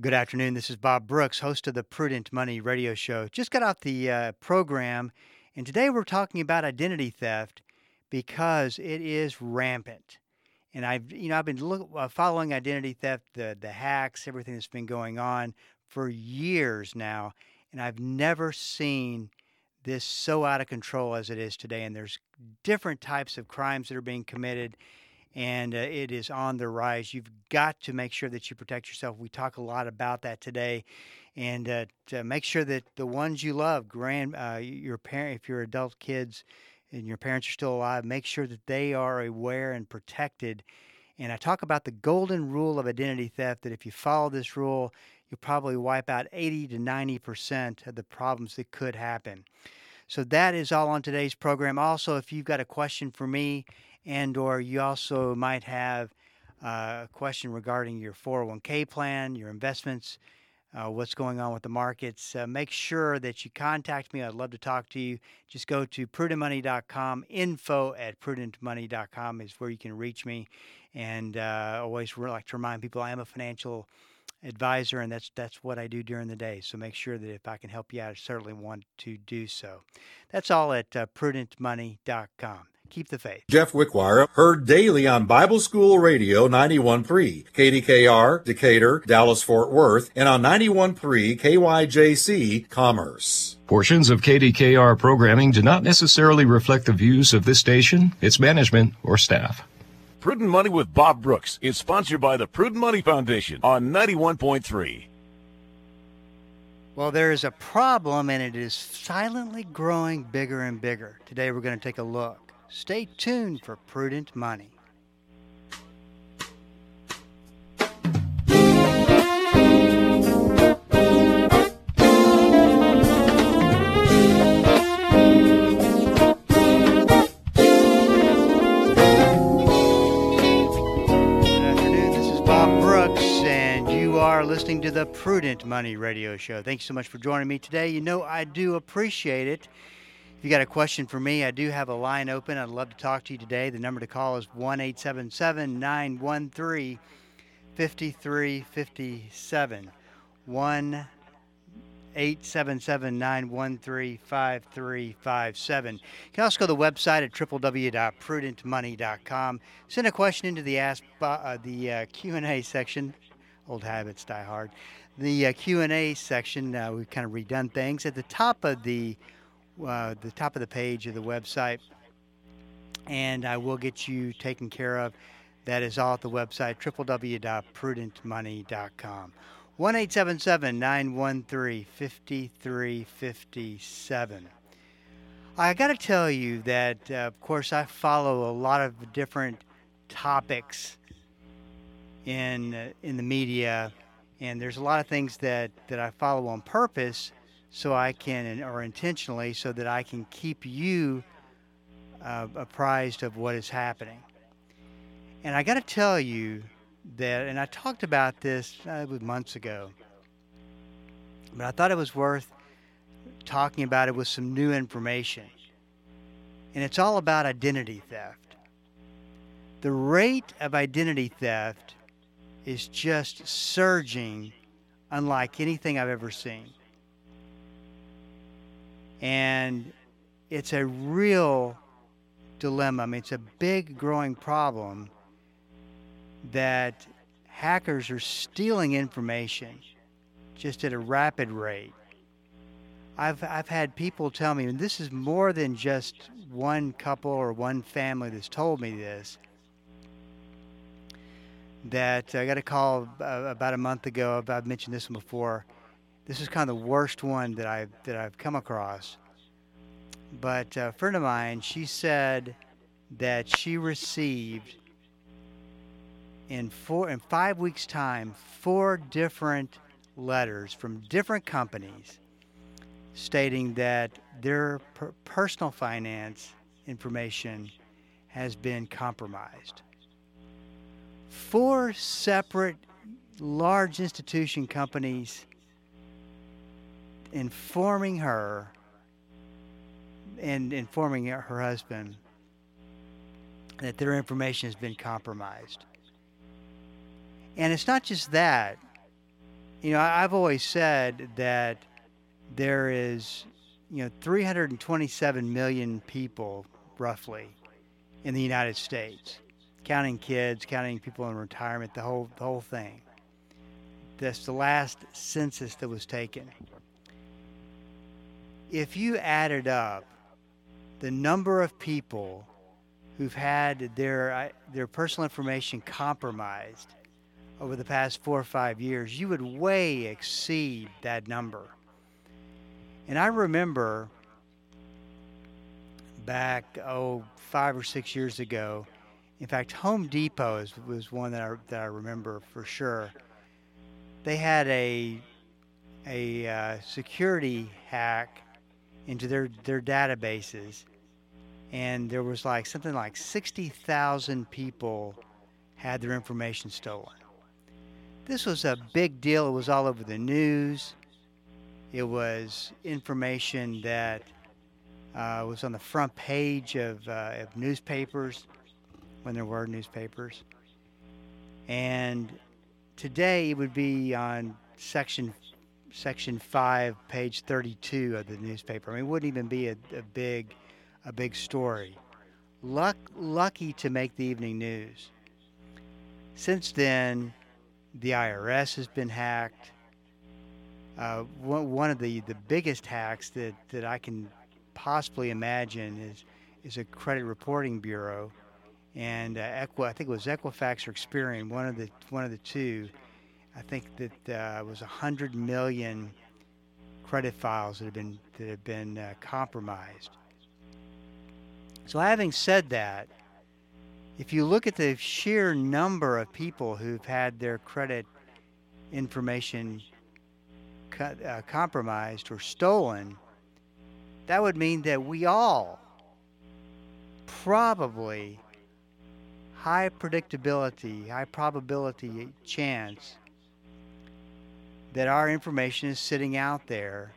Good afternoon. This is Bob Brooks, host of the Prudent Money Radio Show. Just got off the uh, program, and today we're talking about identity theft because it is rampant. And I've, you know, I've been look, uh, following identity theft, the the hacks, everything that's been going on for years now, and I've never seen this so out of control as it is today. And there's different types of crimes that are being committed and uh, it is on the rise. You've got to make sure that you protect yourself. We talk a lot about that today, and uh, to make sure that the ones you love, grand, uh, your parent, if you're adult kids, and your parents are still alive, make sure that they are aware and protected. And I talk about the golden rule of identity theft. That if you follow this rule, you'll probably wipe out 80 to 90 percent of the problems that could happen. So that is all on today's program. Also, if you've got a question for me and or you also might have uh, a question regarding your 401k plan, your investments, uh, what's going on with the markets. Uh, make sure that you contact me. I'd love to talk to you. Just go to prudentmoney.com. Info at prudentmoney.com is where you can reach me. And uh, always like to remind people I am a financial advisor, and that's that's what I do during the day. So make sure that if I can help you out, I certainly want to do so. That's all at uh, prudentmoney.com. Keep the faith. Jeff Wickwire, heard daily on Bible School Radio 91.3, KDKR, Decatur, Dallas Fort Worth, and on 91.3 KYJC Commerce. Portions of KDKR programming do not necessarily reflect the views of this station, its management, or staff. Prudent Money with Bob Brooks is sponsored by the Prudent Money Foundation on 91.3. Well, there is a problem, and it is silently growing bigger and bigger. Today, we're going to take a look. Stay tuned for Prudent Money. Prudent Money Radio Show. Thanks so much for joining me today. You know, I do appreciate it. If you got a question for me, I do have a line open. I'd love to talk to you today. The number to call is 1 877 913 5357. 1 877 913 5357. You can also go to the website at www.prudentmoney.com. Send a question into the ask uh, the uh, Q&A section. Old habits die hard. The uh, Q&A section, uh, we've kind of redone things. At the top of the uh, the top of the page of the website, and I will get you taken care of. That is all at the website, www.prudentmoney.com. 1 913 5357. I got to tell you that, uh, of course, I follow a lot of different topics in uh, in the media, and there's a lot of things that, that I follow on purpose so I can, or intentionally, so that I can keep you uh, apprised of what is happening. And I got to tell you that, and I talked about this uh, months ago, but I thought it was worth talking about it with some new information. And it's all about identity theft. The rate of identity theft is just surging unlike anything I've ever seen. And it's a real dilemma. I mean, it's a big growing problem that hackers are stealing information just at a rapid rate. I've, I've had people tell me, and this is more than just one couple or one family that's told me this, that I got a call about a month ago. I've mentioned this one before this is kind of the worst one that I've that I've come across. But a friend of mine, she said that she received in four in five weeks' time four different letters from different companies stating that their per- personal finance information has been compromised. Four separate large institution companies informing her and informing her husband that their information has been compromised. And it's not just that. you know, I've always said that there is, you know, 327 million people roughly in the United States, counting kids, counting people in retirement, the whole the whole thing. That's the last census that was taken. If you added up the number of people who've had their uh, their personal information compromised over the past four or five years, you would way exceed that number. And I remember back oh five or six years ago. In fact, Home Depot is, was one that I, that I remember for sure. They had a a uh, security hack into their their databases, and there was like something like sixty thousand people had their information stolen. This was a big deal. It was all over the news. It was information that uh, was on the front page of, uh, of newspapers when there were newspapers. And today it would be on section section five, page 32 of the newspaper. I mean, it wouldn't even be a, a big a big story. Luck, lucky to make the evening news. Since then, the IRS has been hacked. Uh, one, one of the, the biggest hacks that, that I can possibly imagine is is a credit reporting bureau, and uh, Equi, I think it was Equifax or Experian, one of the one of the two. I think that uh, was hundred million credit files that have been that have been uh, compromised. So, having said that, if you look at the sheer number of people who've had their credit information uh, compromised or stolen, that would mean that we all probably high predictability, high probability chance that our information is sitting out there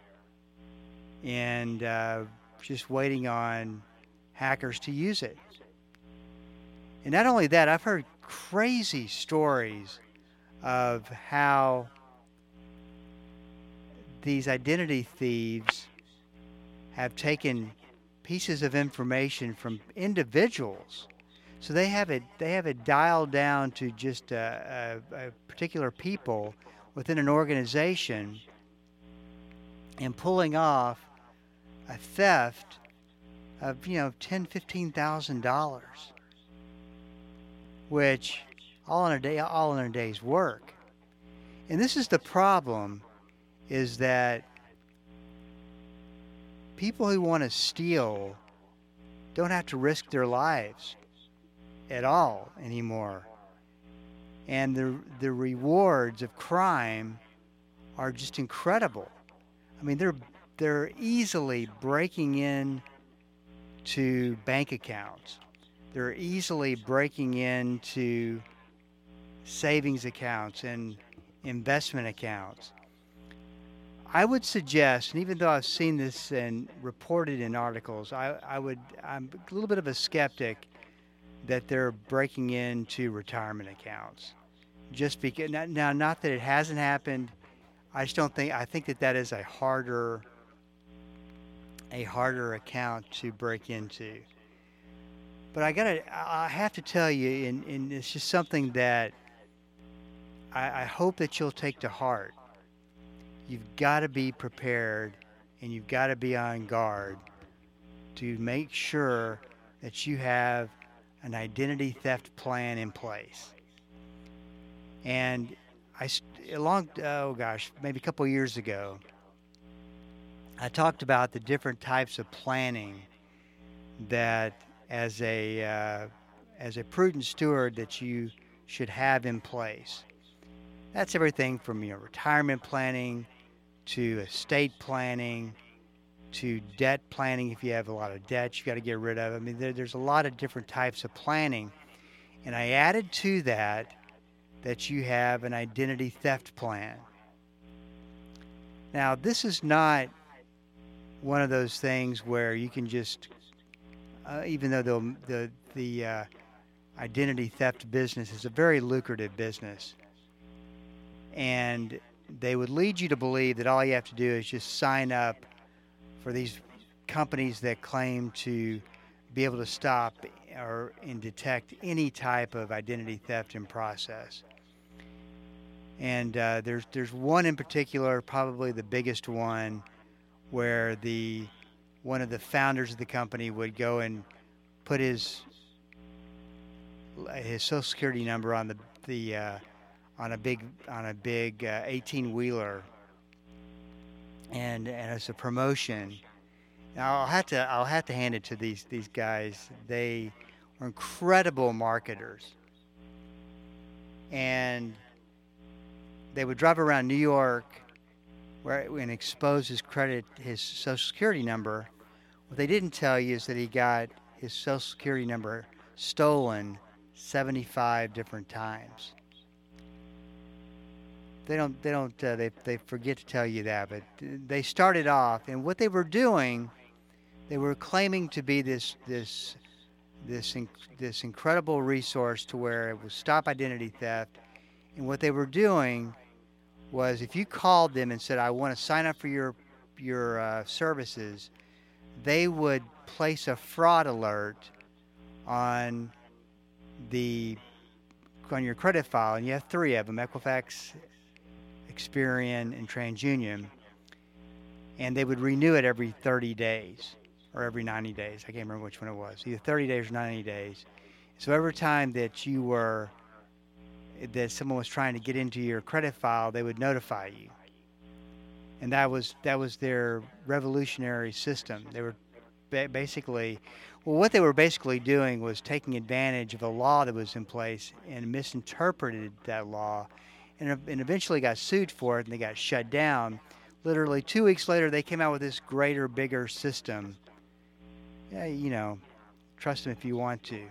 and uh, just waiting on hackers to use it. And not only that, I've heard crazy stories of how these identity thieves have taken pieces of information from individuals. So they have it they have it dialed down to just a, a, a particular people within an organization and pulling off a theft of you know ten fifteen thousand dollars which all in a day all in a day's work. And this is the problem is that people who want to steal don't have to risk their lives at all anymore. And the, the rewards of crime are just incredible. I mean, they're, they're easily breaking in to bank accounts. They're easily breaking into savings accounts and investment accounts. I would suggest, and even though I've seen this and reported in articles, I, I would I'm a little bit of a skeptic that they're breaking into retirement accounts. Just because now, not that it hasn't happened, I just don't think I think that that is a harder a harder account to break into. But I gotta I have to tell you, and, and it's just something that I, I hope that you'll take to heart you've got to be prepared and you've got to be on guard to make sure that you have an identity theft plan in place. And I, along, oh gosh, maybe a couple years ago, I talked about the different types of planning that, as a uh, as a prudent steward, that you should have in place. That's everything from your retirement planning to estate planning to debt planning if you have a lot of debt you've got to get rid of. I mean, there, there's a lot of different types of planning. And I added to that that you have an identity theft plan. Now, this is not one of those things where you can just, uh, even though the, the, the uh, identity theft business is a very lucrative business, and they would lead you to believe that all you have to do is just sign up for these companies that claim to be able to stop or and detect any type of identity theft in process. And uh, there's there's one in particular, probably the biggest one, where the one of the founders of the company would go and put his his social security number on the the uh, on a big on a big 18 uh, wheeler and, and as a promotion now I'll have to I'll have to hand it to these these guys. They were incredible marketers. And they would drive around New York where and expose his credit his social security number. What they didn't tell you is that he got his social security number stolen 75 different times they don't. They don't. Uh, they they forget to tell you that. But they started off, and what they were doing, they were claiming to be this this this this incredible resource to where it would stop identity theft. And what they were doing was, if you called them and said, "I want to sign up for your your uh, services," they would place a fraud alert on the on your credit file, and you have three of them: Equifax, Experian, and TransUnion, and they would renew it every 30 days or every 90 days. I can't remember which one it was, either 30 days or 90 days. So every time that you were that someone was trying to get into your credit file, they would notify you. And that was that was their revolutionary system. They were basically well what they were basically doing was taking advantage of a law that was in place and misinterpreted that law and, and eventually got sued for it and they got shut down. Literally two weeks later, they came out with this greater, bigger system. Yeah, you know, trust them if you want to.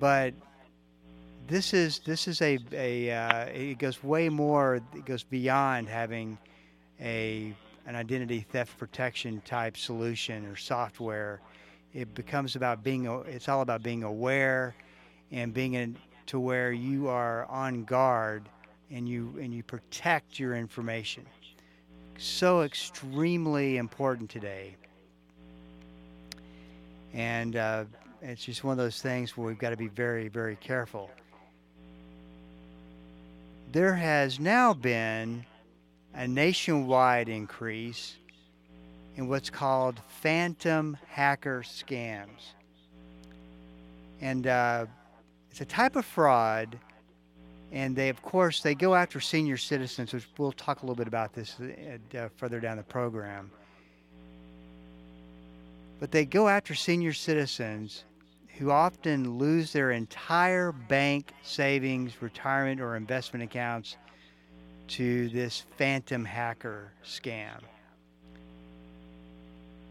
But this is this is a a uh, it goes way more. It goes beyond having a an identity theft protection type solution or software. It becomes about being. It's all about being aware and being an, to where you are on guard and you and you protect your information. So extremely important today. And uh, it's just one of those things where we've got to be very, very careful. There has now been a nationwide increase in what's called phantom hacker scams. And uh, it's a type of fraud, and they, of course, they go after senior citizens, which we'll talk a little bit about this uh, further down the program. But they go after senior citizens who often lose their entire bank savings, retirement, or investment accounts to this phantom hacker scam.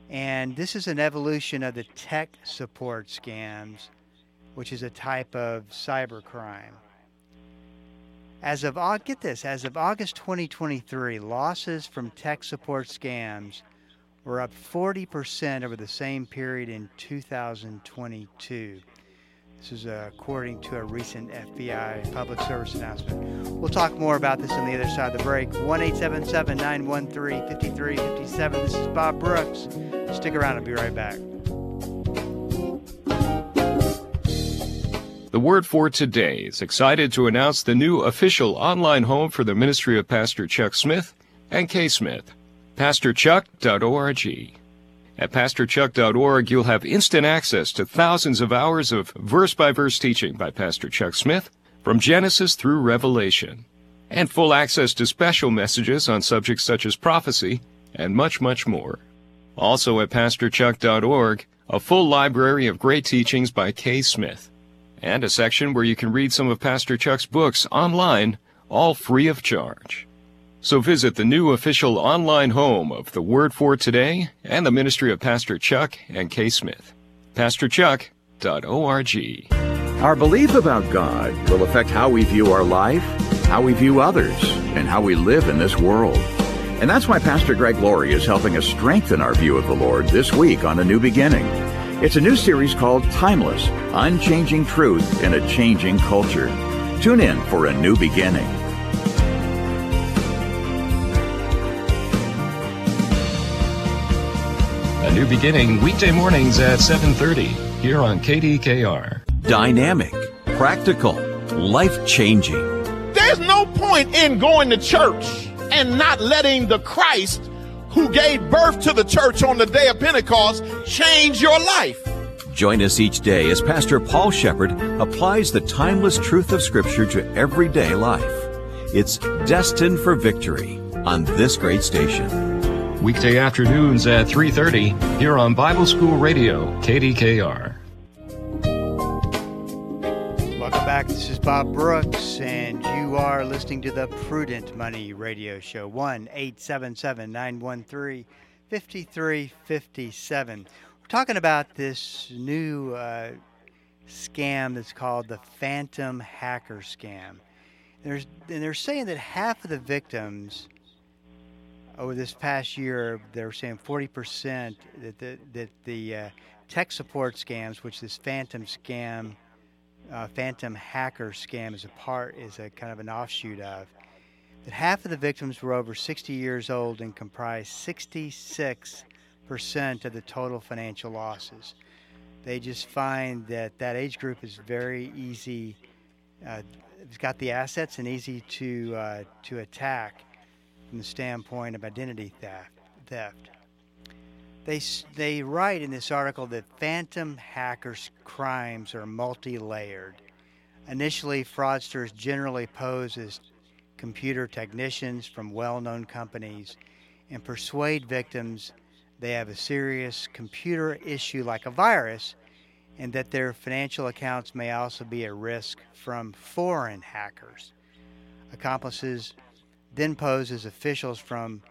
And this is an evolution of the tech support scams which is a type of cybercrime. As of get this, as of August 2023, losses from tech support scams were up 40% over the same period in 2022. This is according to a recent FBI public service announcement. We'll talk more about this on the other side of the break. 1 913 5357. This is Bob Brooks. Stick around, I'll be right back. The Word for Today is excited to announce the new official online home for the ministry of Pastor Chuck Smith and Kay Smith, pastorchuck.org. At pastorchuck.org, you'll have instant access to thousands of hours of verse by verse teaching by Pastor Chuck Smith from Genesis through Revelation, and full access to special messages on subjects such as prophecy and much, much more. Also at pastorchuck.org, a full library of great teachings by Kay Smith and a section where you can read some of Pastor Chuck's books online, all free of charge. So visit the new official online home of the Word for Today and the ministry of Pastor Chuck and Kay Smith. PastorChuck.org. Our belief about God will affect how we view our life, how we view others, and how we live in this world. And that's why Pastor Greg Laurie is helping us strengthen our view of the Lord this week on A New Beginning. It's a new series called Timeless Unchanging Truth in a Changing Culture. Tune in for a new beginning. A new beginning weekday mornings at 7:30 here on KDKR. Dynamic, practical, life-changing. There's no point in going to church and not letting the Christ who gave birth to the church on the day of Pentecost change your life. Join us each day as Pastor Paul Sheppard applies the timeless truth of Scripture to everyday life. It's destined for victory on this great station. Weekday afternoons at 3:30 here on Bible School Radio, KDKR. Back. This is Bob Brooks, and you are listening to the Prudent Money Radio Show. 1 877 913 5357. We're talking about this new uh, scam that's called the Phantom Hacker Scam. There's, and they're saying that half of the victims over this past year, they're saying 40% that the, that the uh, tech support scams, which this Phantom scam, uh, Phantom hacker scam is a part, is a kind of an offshoot of, that half of the victims were over 60 years old and comprised 66 percent of the total financial losses. They just find that that age group is very easy. Uh, it's got the assets and easy to uh, to attack from the standpoint of identity theft. Theft. They they write in this article that phantom hackers' crimes are multi-layered. Initially, fraudsters generally pose as computer technicians from well-known companies and persuade victims they have a serious computer issue like a virus, and that their financial accounts may also be at risk from foreign hackers. Accomplices then pose as officials from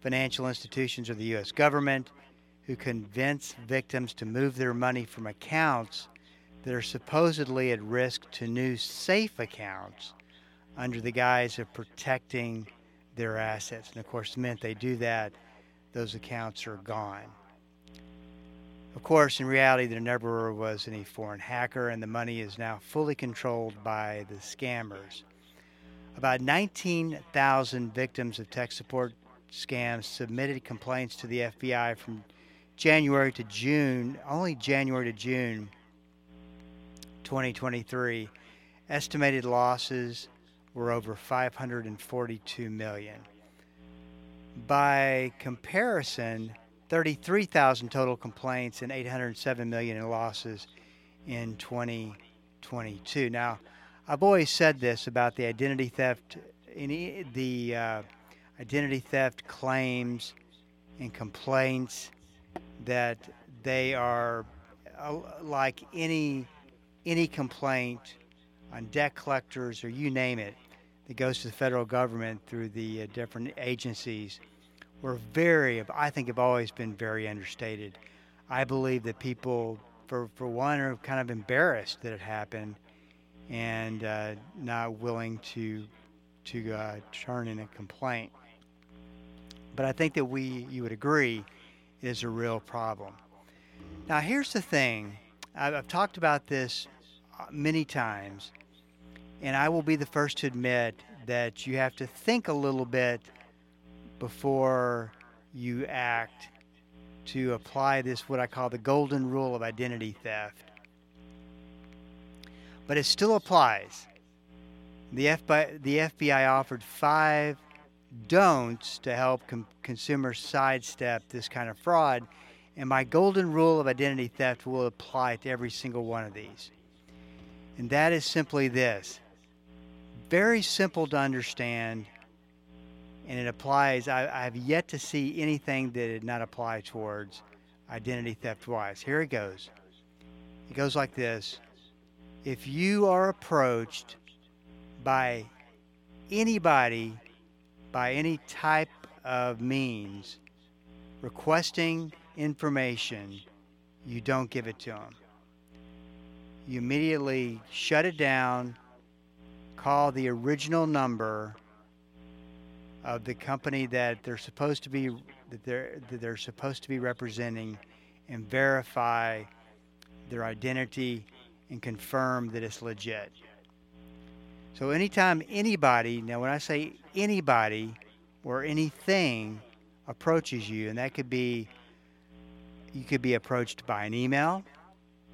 financial institutions or the U.S. government who convince victims to move their money from accounts that are supposedly at risk to new safe accounts under the guise of protecting their assets. And of course, the minute they do that, those accounts are gone. Of course, in reality, there never was any foreign hacker, and the money is now fully controlled by the scammers. About 19,000 victims of tech support scams submitted complaints to the FBI from January to June, only January to June 2023. Estimated losses were over 542 million. By comparison, 33,000 total complaints and 807 million in losses in 2022. Now, I've always said this about the identity theft, any the uh, identity theft claims and complaints that they are uh, like any any complaint on debt collectors or you name it that goes to the federal government through the uh, different agencies were very, I think, have always been very understated. I believe that people, for, for one, are kind of embarrassed that it happened and uh, not willing to to uh, turn in a complaint. But I think that we, you would agree, is a real problem. Now, here's the thing I've, talked about this uh, many times, and I will be the first to admit that you have to think a little bit before you act to apply this, what I call the golden rule of identity theft. But it still applies. The FBI, the FBI offered five don'ts to help com- consumers sidestep this kind of fraud, and my golden rule of identity theft will apply to every single one of these. And that is simply this very simple to understand and it applies. I, I have yet to see anything that did not apply towards identity theft wise. Here it goes. It goes like this If you are approached by anybody, by any type of means, requesting information, you don't give it to them. You immediately shut it down, call the original number of the company that they're supposed to be that they're that they're supposed to be representing and verify their identity and confirm that it's legit. So anytime anybody, now when I say anybody or anything approaches you, and that could be You could be approached by an email.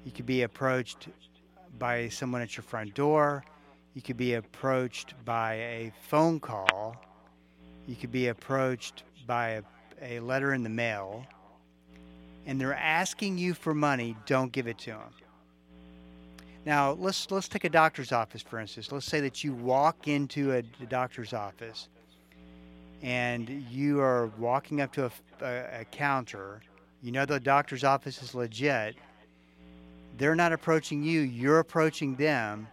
You could be approached by someone at your front door. You could be approached by a phone call. You could be approached by a, a letter in the mail. And they're asking you for money. Don't give it to them. Now let's let's take a doctor's office for instance. Let's say that you walk into a, doctor's office, and you are walking up to a, a, a counter. You know the doctor's office is legit. They're not approaching you. You're approaching them,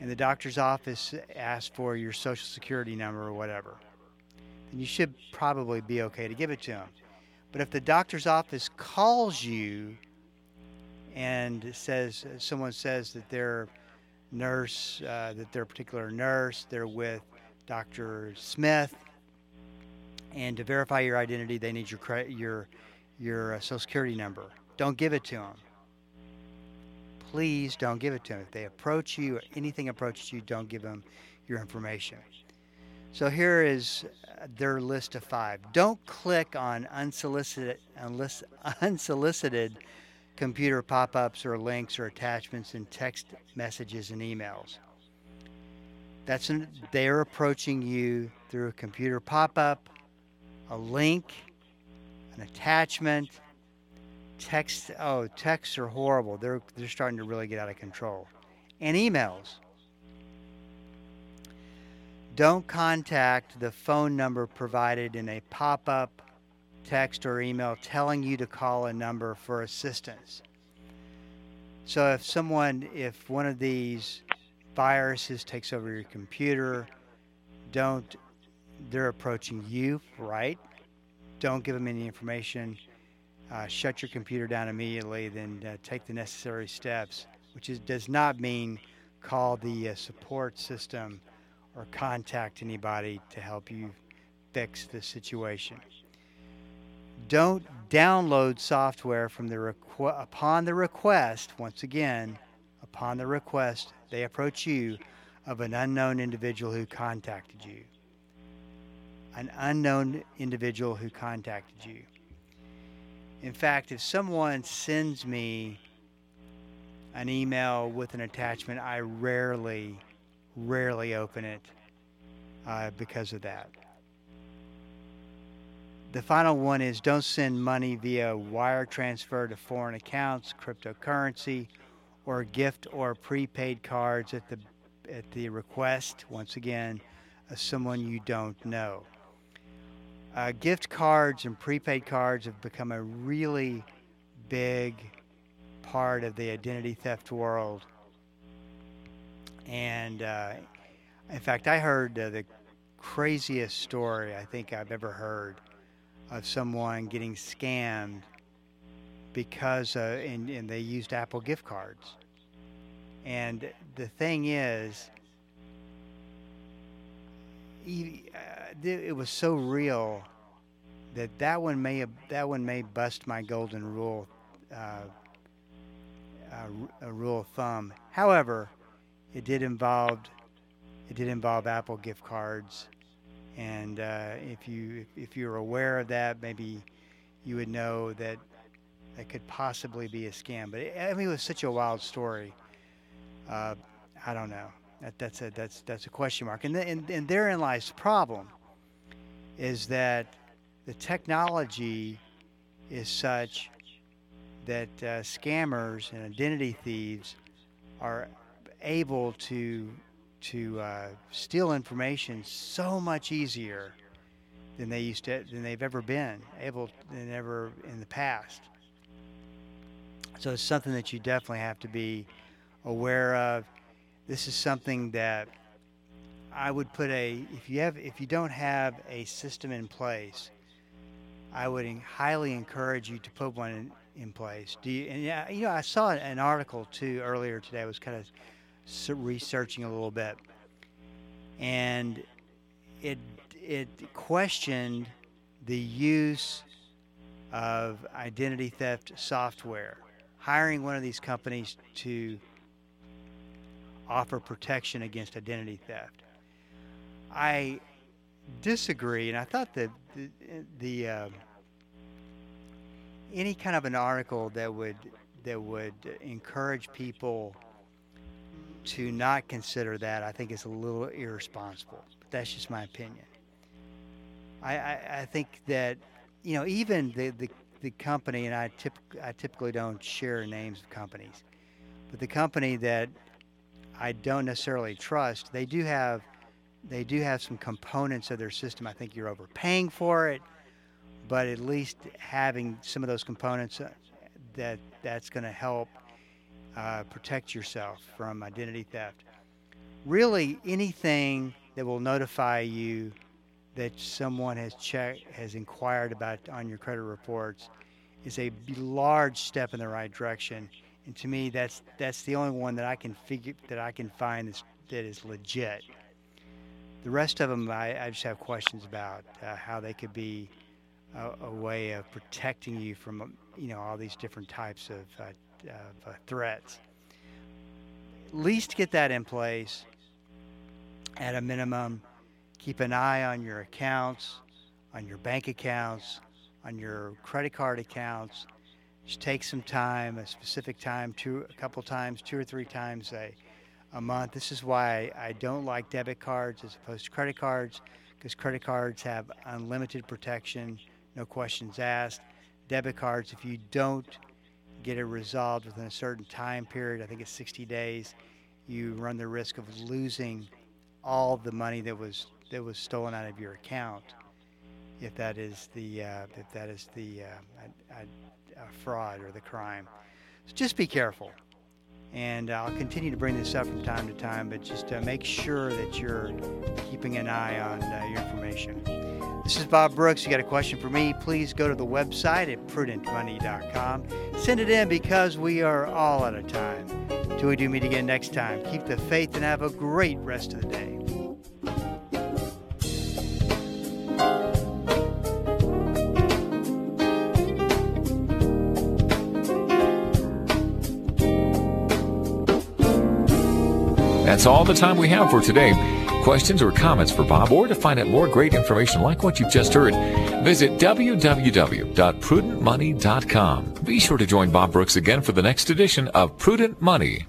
and the doctor's office asks for your social security number or whatever. You should probably be okay to give it to them. But if the doctor's office calls you and says someone says that their nurse, uh, that their particular nurse, they're with Dr. Smith, and to verify your identity, they need your your your uh, social security number. Don't give it to them. Please don't give it to them. If they approach you or anything approaches you, don't give them your information. So here is uh, their list of five. Don't click on unsolicited, unlis- unsolicited computer pop ups or links or attachments in text messages and emails. That's an, they're approaching you through a computer pop up, a link, an attachment, text. Oh, texts are horrible. They're, they're starting to really get out of control. And emails. Don't contact the phone number provided in a pop up text or email telling you to call a number for assistance. So if someone, if one of these viruses takes over your computer, don't, they're approaching you, right? Don't give them any information. Uh, shut your computer down immediately, then uh, take the necessary steps, which is, does not mean call the uh, support system or contact anybody to help you fix the situation don't download software from the requ- upon the request once again upon the request they approach you of an unknown individual who contacted you. An unknown individual who contacted you. In fact if someone sends me an email with an attachment i rarely rarely open it uh, because of that the final one is don't send money via wire transfer to foreign accounts, cryptocurrency, or gift or prepaid cards at the at the request once again of someone you don't know. Uh, gift cards and prepaid cards have become a really big part of the identity theft world. And uh, in fact, I heard uh, the craziest story I think I've ever heard of someone getting scammed because uh, and, and they used Apple gift cards. And the thing is, uh, it was so real that that one may that one may bust my golden rule uh, uh, a rule of thumb. However, it did involve it did involve Apple gift cards and uh, if you if you're aware of that, maybe you would know that that could possibly be a scam. But it, I mean, it was such a wild story. Uh, I don't know. That, that's a that's that's a question mark. And, the, and and therein lies the problem. Is that the technology is such that uh, scammers and identity thieves are able to to uh, steal information so much easier than they used to than they've ever been able than ever in the past. So it's something that you definitely have to be aware of. This is something that I would put a if you have if you don't have a system in place, I would highly encourage you to put one in, in place. Do you? And yeah, you know, I saw an article too earlier today. I was kind of researching a little bit, and it it questioned the use of identity theft software, hiring one of these companies to offer protection against identity theft. I disagree, and I thought that the, the uh, any kind of an article that would that would encourage people to not consider that, I think is a little irresponsible. But that's just my opinion. I, I, I think that you know even the, the, the company, and I, typ- I typically don't share names of companies, but the company that I don't necessarily trust, they do have they do have some components of their system. I think you're overpaying for it, but at least having some of those components uh, that that's going to help uh, protect yourself from identity theft. Really, anything that will notify you that someone has checked, has inquired about on your credit reports, is a large step in the right direction. And to me, that's that's the only one that I can figure that I can find that's, that is legit. The rest of them, I, I just have questions about uh, how they could be a, a, way of protecting you from, you know, all these different types of, uh, of uh, threats. At least get that in place. At a minimum, keep an eye on your accounts, on your bank accounts, on your credit card accounts. Just take some time, a specific time, two, a couple times, two or three times a a month. This is why I don't like debit cards as opposed to credit cards because credit cards have unlimited protection, no questions asked. Debit cards, if you don't get it resolved within a certain time period, I think it's 60 days, you run the risk of losing all the money that was that was stolen out of your account if that is the uh, if that is the uh, fraud or the crime. So just be careful and I'll continue to bring this up from time to time, but just make sure that you're keeping an eye on uh, your information. This is Bob Brooks. You got a question for me? Please go to the website at prudentmoney.com. Send it in because we are all out of time. Till we do meet again next time, keep the faith and have a great rest of the day. That's all the time we have for today. Questions or comments for Bob or to find out more great information like what you've just heard, visit www.prudentmoney.com. Be sure to join Bob Brooks again for the next edition of Prudent Money.